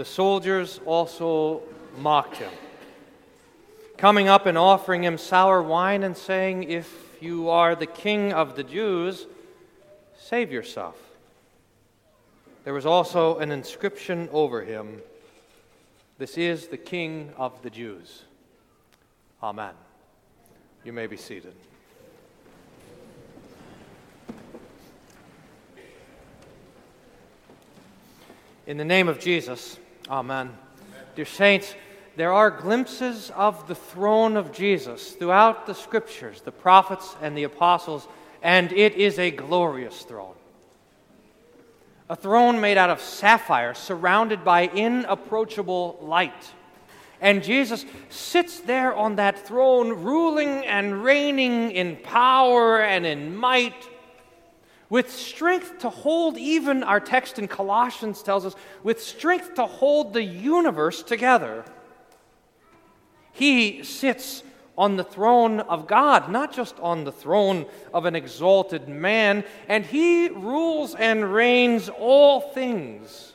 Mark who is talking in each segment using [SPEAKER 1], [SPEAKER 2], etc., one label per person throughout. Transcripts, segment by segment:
[SPEAKER 1] the soldiers also mocked him, coming up and offering him sour wine and saying, If you are the king of the Jews, save yourself. There was also an inscription over him This is the King of the Jews. Amen. You may be seated. In the name of Jesus, Amen. Amen. Dear saints, there are glimpses of the throne of Jesus throughout the scriptures, the prophets and the apostles, and it is a glorious throne. A throne made out of sapphire, surrounded by inapproachable light. And Jesus sits there on that throne, ruling and reigning in power and in might with strength to hold, even our text in Colossians tells us, with strength to hold the universe together. He sits on the throne of God, not just on the throne of an exalted man, and he rules and reigns all things.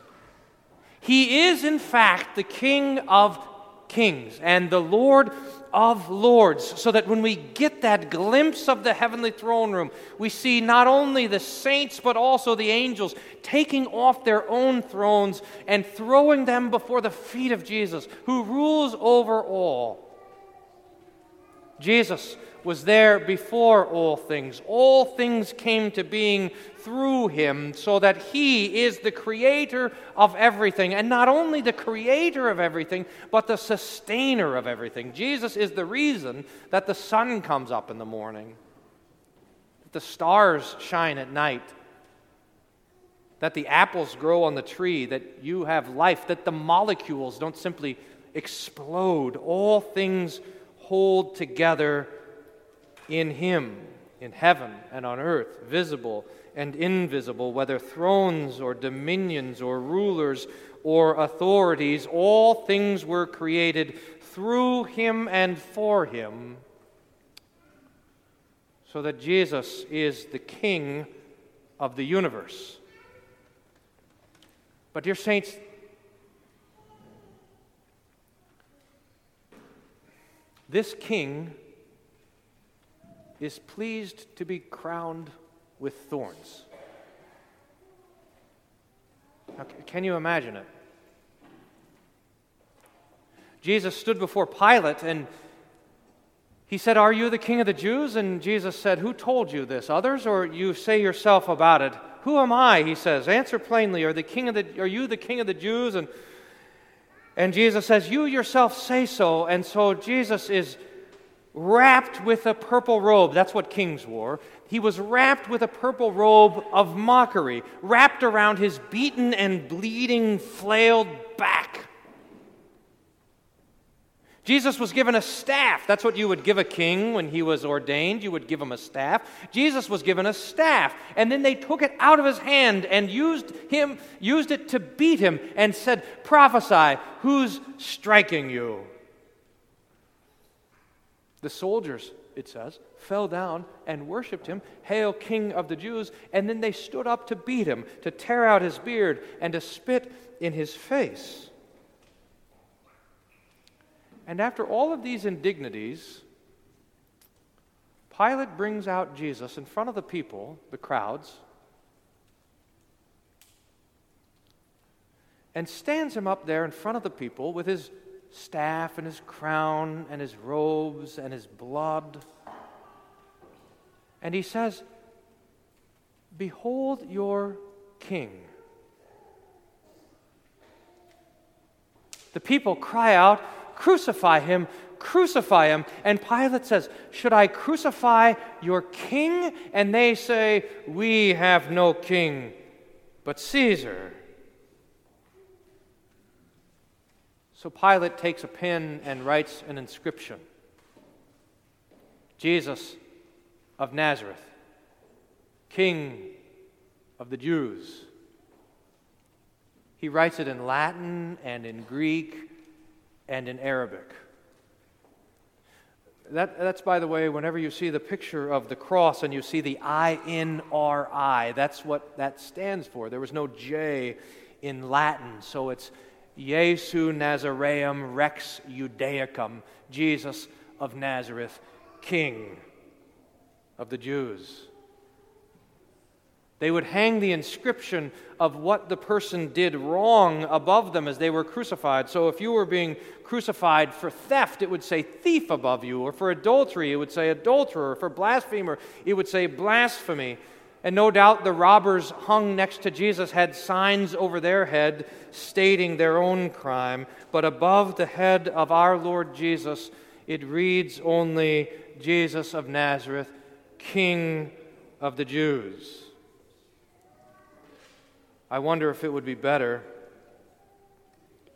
[SPEAKER 1] He is, in fact, the King of kings and the Lord of lords, so that when we get that glimpse of the heavenly throne room, we see not only the saints but also the angels taking off their own thrones and throwing them before the feet of Jesus, who rules over all. Jesus was there before all things. All things came to being through him, so that he is the creator of everything. And not only the creator of everything, but the sustainer of everything. Jesus is the reason that the sun comes up in the morning, that the stars shine at night, that the apples grow on the tree, that you have life, that the molecules don't simply explode. All things hold together in Him, in heaven and on earth, visible and invisible, whether thrones or dominions or rulers or authorities, all things were created through Him and for Him, so that Jesus is the King of the universe. But, dear saints, this King is pleased to be crowned with thorns. Now, can you imagine it? Jesus stood before Pilate and he said, Are you the king of the Jews? And Jesus said, Who told you this? Others, or you say yourself about it? Who am I? He says, Answer plainly. Are, the king of the, are you the king of the Jews? And, and Jesus says, You yourself say so. And so Jesus is wrapped with a purple robe. That's what kings wore. He was wrapped with a purple robe of mockery, wrapped around his beaten and bleeding, flailed back. Jesus was given a staff. That's what you would give a king when he was ordained. You would give him a staff. Jesus was given a staff, and then they took it out of his hand and used him used it to beat him and said, "Prophesy, who's striking you?" The soldiers, it says, fell down and worshiped him, Hail, King of the Jews. And then they stood up to beat him, to tear out his beard, and to spit in his face. And after all of these indignities, Pilate brings out Jesus in front of the people, the crowds, and stands him up there in front of the people with his staff and his crown and his robes and his blood. And he says, Behold your king. The people cry out, Crucify him, crucify him. And Pilate says, Should I crucify your king? And they say, We have no king but Caesar. So Pilate takes a pen and writes an inscription Jesus of Nazareth, King of the Jews. He writes it in Latin and in Greek and in Aramaic. That, that's, by the way, whenever you see the picture of the cross and you see the I N R I, that's what that stands for. There was no J in Latin, so it's Jesu Nazareum Rex Judaicum, Jesus of Nazareth, King of the Jews. They would hang the inscription of what the person did wrong above them as they were crucified. So if you were being crucified for theft, it would say thief above you, or for adultery, it would say adulterer, or for blasphemer, it would say blasphemy. And no doubt the robbers hung next to Jesus had signs over their head stating their own crime, but above the head of our Lord Jesus, it reads only Jesus of Nazareth, King of the Jews. I wonder if it would be better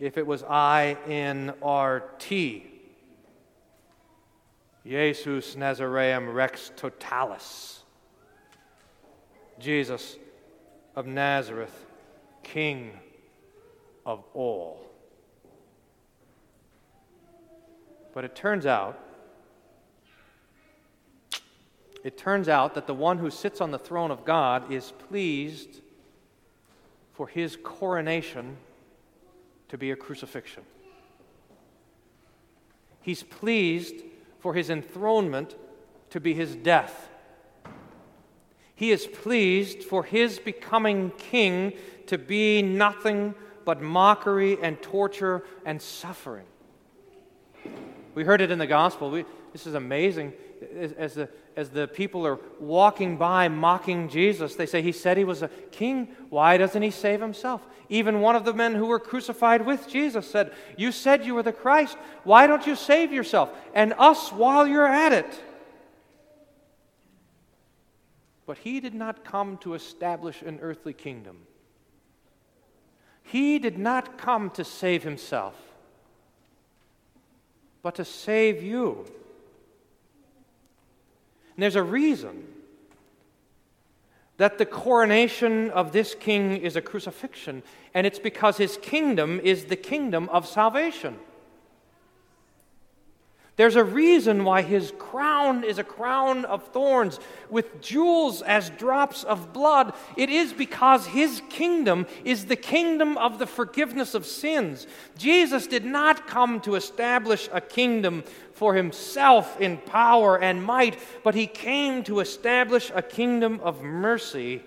[SPEAKER 1] if it was I N R T. Jesus Nazareum Rex Totalis. Jesus of Nazareth, King of all. But it turns out, it turns out that the one who sits on the throne of God is pleased for his coronation to be a crucifixion. He's pleased for his enthronement to be his death. He is pleased for his becoming king to be nothing but mockery and torture and suffering. We heard it in the gospel. We, this is amazing. As, as, the, as the people are walking by mocking Jesus, they say, He said he was a king. Why doesn't he save himself? Even one of the men who were crucified with Jesus said, You said you were the Christ. Why don't you save yourself and us while you're at it? But he did not come to establish an earthly kingdom. He did not come to save himself, but to save you. And there's a reason that the coronation of this king is a crucifixion, and it's because his kingdom is the kingdom of salvation. There's a reason why his crown is a crown of thorns with jewels as drops of blood. It is because his kingdom is the kingdom of the forgiveness of sins. Jesus did not come to establish a kingdom for himself in power and might, but he came to establish a kingdom of mercy,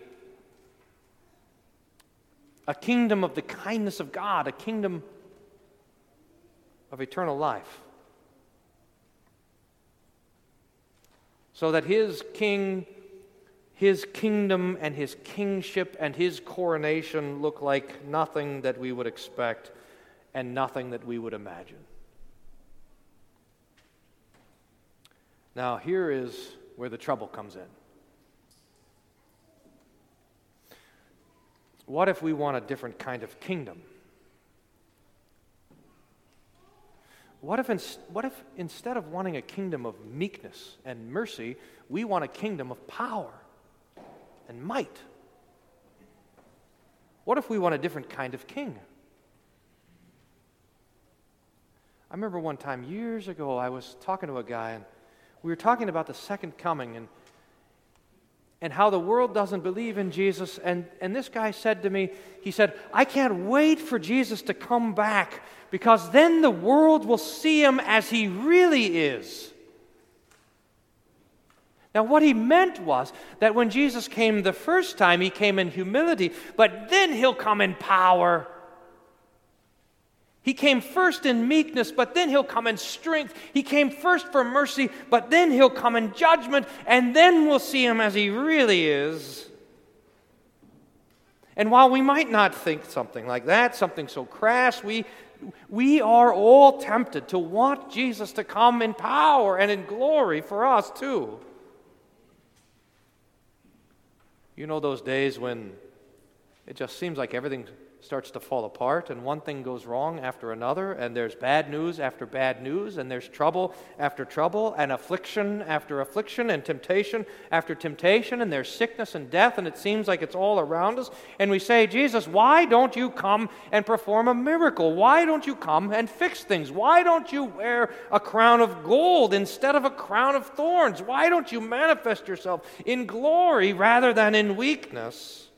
[SPEAKER 1] a kingdom of the kindness of God, a kingdom of eternal life. So that his king, his kingdom, and his kingship and his coronation look like nothing that we would expect and nothing that we would imagine. Now, here is where the trouble comes in. What if we want a different kind of kingdom? What if, in, what if instead of wanting a kingdom of meekness and mercy, we want a kingdom of power and might? What if we want a different kind of king? I remember one time years ago, I was talking to a guy, and we were talking about the second coming and, and how the world doesn't believe in Jesus. And, and this guy said to me, he said, I can't wait for Jesus to come back because then the world will see him as he really is. Now, what he meant was that when Jesus came the first time, he came in humility, but then he'll come in power. He came first in meekness, but then he'll come in strength. He came first for mercy, but then he'll come in judgment, and then we'll see him as he really is. And while we might not think something like that, something so crass, we we are all tempted to want Jesus to come in power and in glory for us too. You know those days when it just seems like everything starts to fall apart, and one thing goes wrong after another, and there's bad news after bad news, and there's trouble after trouble, and affliction after affliction, and temptation after temptation, and there's sickness and death, and it seems like it's all around us. And we say, Jesus, why don't you come and perform a miracle? Why don't you come and fix things? Why don't you wear a crown of gold instead of a crown of thorns? Why don't you manifest yourself in glory rather than in weakness?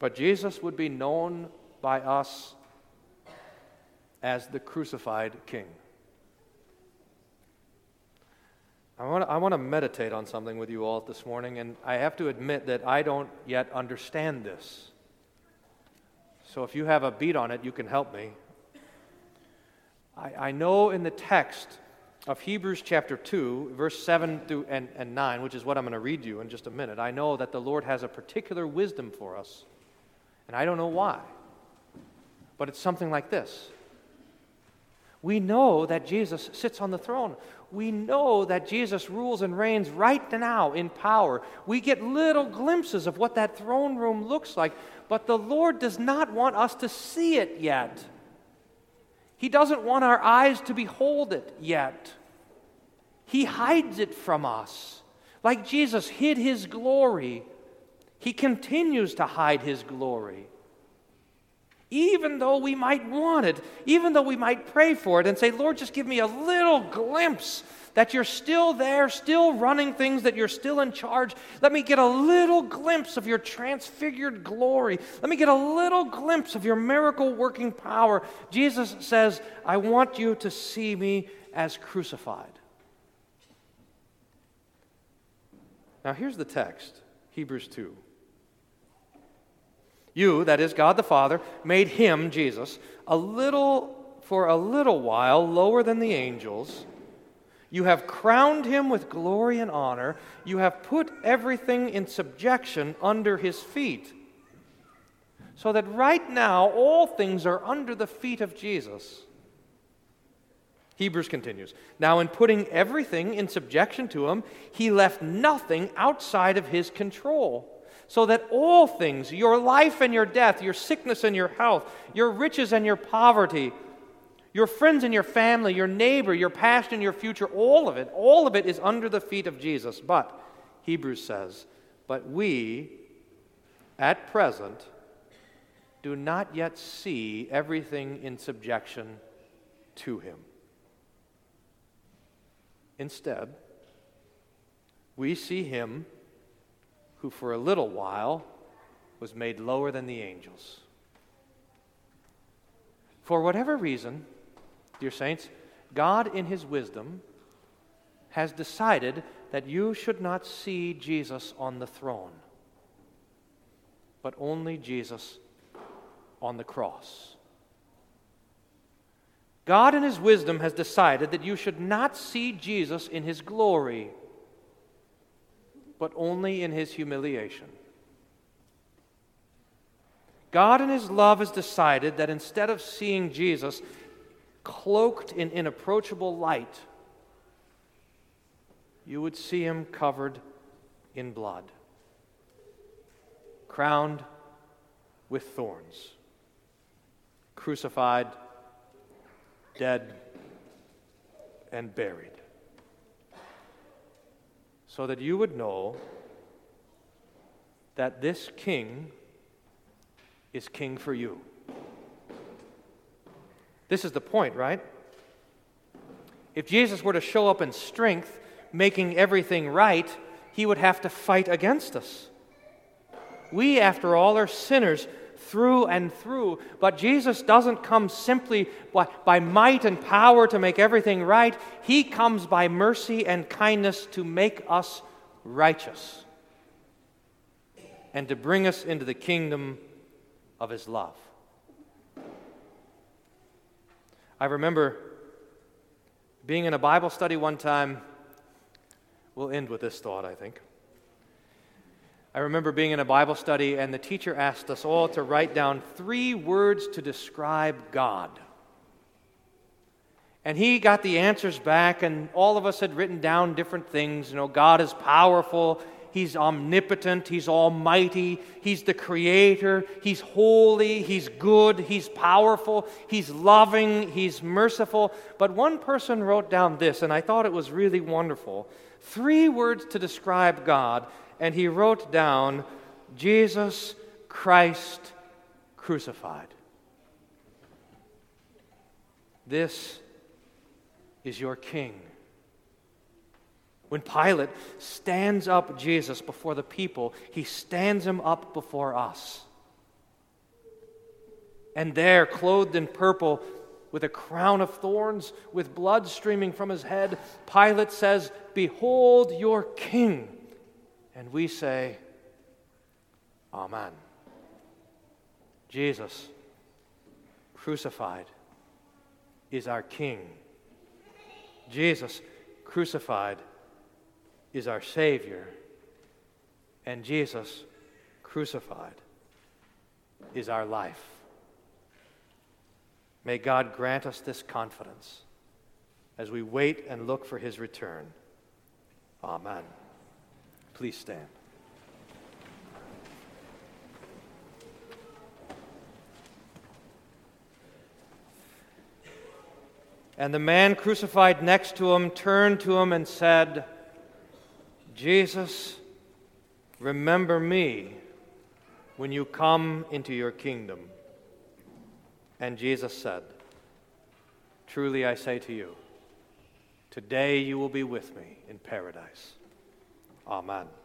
[SPEAKER 1] But Jesus would be known by us as the crucified king. I want, to, I meditate on something with you all this morning, and I have to admit that I don't yet understand this. So if you have a beat on it, you can help me. I, I know in the text of Hebrews chapter 2, verse 7 through and, and 9, which is what I'm going to read you in just a minute, I know that the Lord has a particular wisdom for us, and I don't know why. But it's something like this. We know that Jesus sits on the throne we know that Jesus rules and reigns right now in power. We get little glimpses of what that throne room looks like, but the Lord does not want us to see it yet. He doesn't want our eyes to behold it yet. He hides it from us. Like Jesus hid his glory, he continues to hide his glory even though we might want it, even though we might pray for it and say, Lord, just give me a little glimpse that you're still there, still running things, that you're still in charge. Let me get a little glimpse of your transfigured glory. Let me get a little glimpse of your miracle working power. Jesus says, I want you to see me as crucified. Now, here's the text Hebrews 2. You, that is God the Father, made him, Jesus, a little for a little while lower than the angels. You have crowned him with glory and honor. You have put everything in subjection under his feet. So that right now all things are under the feet of Jesus. Hebrews continues. Now, in putting everything in subjection to him, he left nothing outside of his control so that all things, your life and your death, your sickness and your health, your riches and your poverty, your friends and your family, your neighbor, your past and your future, all of it, all of it is under the feet of Jesus. But, Hebrews says, but we, at present, do not yet see everything in subjection to him. Instead, we see him who for a little while was made lower than the angels. For whatever reason, dear saints, God in His wisdom has decided that you should not see Jesus on the throne, but only Jesus on the cross. God in His wisdom has decided that you should not see Jesus in His glory but only in his humiliation. God, in his love, has decided that instead of seeing Jesus cloaked in inapproachable light, you would see him covered in blood, crowned with thorns, crucified, dead, and buried so that you would know that this king is king for you. This is the point, right? If Jesus were to show up in strength, making everything right, he would have to fight against us. We, after all, are sinners through and through. But Jesus doesn't come simply by, by, might and power to make everything right, He comes by mercy and kindness to make us righteous and to bring us into the kingdom of His love. I remember being in a Bible study one time. We'll end with this thought, I think. I remember being in a Bible study, and the teacher asked us all to write down three words to describe God. And he got the answers back, and all of us had written down different things. You know, God is powerful, He's omnipotent, He's almighty, He's the creator, He's holy, He's good, He's powerful, He's loving, He's merciful. But one person wrote down this, and I thought it was really wonderful. Three words to describe God, and he wrote down Jesus Christ crucified. This is your king. When Pilate stands up Jesus before the people, he stands him up before us. And there, clothed in purple, with a crown of thorns, with blood streaming from his head, Pilate says, Behold your king. And we say, Amen. Jesus, crucified, is our king. Jesus, crucified, is our Savior. And Jesus, crucified, is our life. May God grant us this confidence as we wait and look for his return. Amen. Please stand. And the man crucified next to him turned to him and said, Jesus, remember me when you come into your kingdom. And Jesus said, Truly I say to you, today you will be with me in paradise. Amen.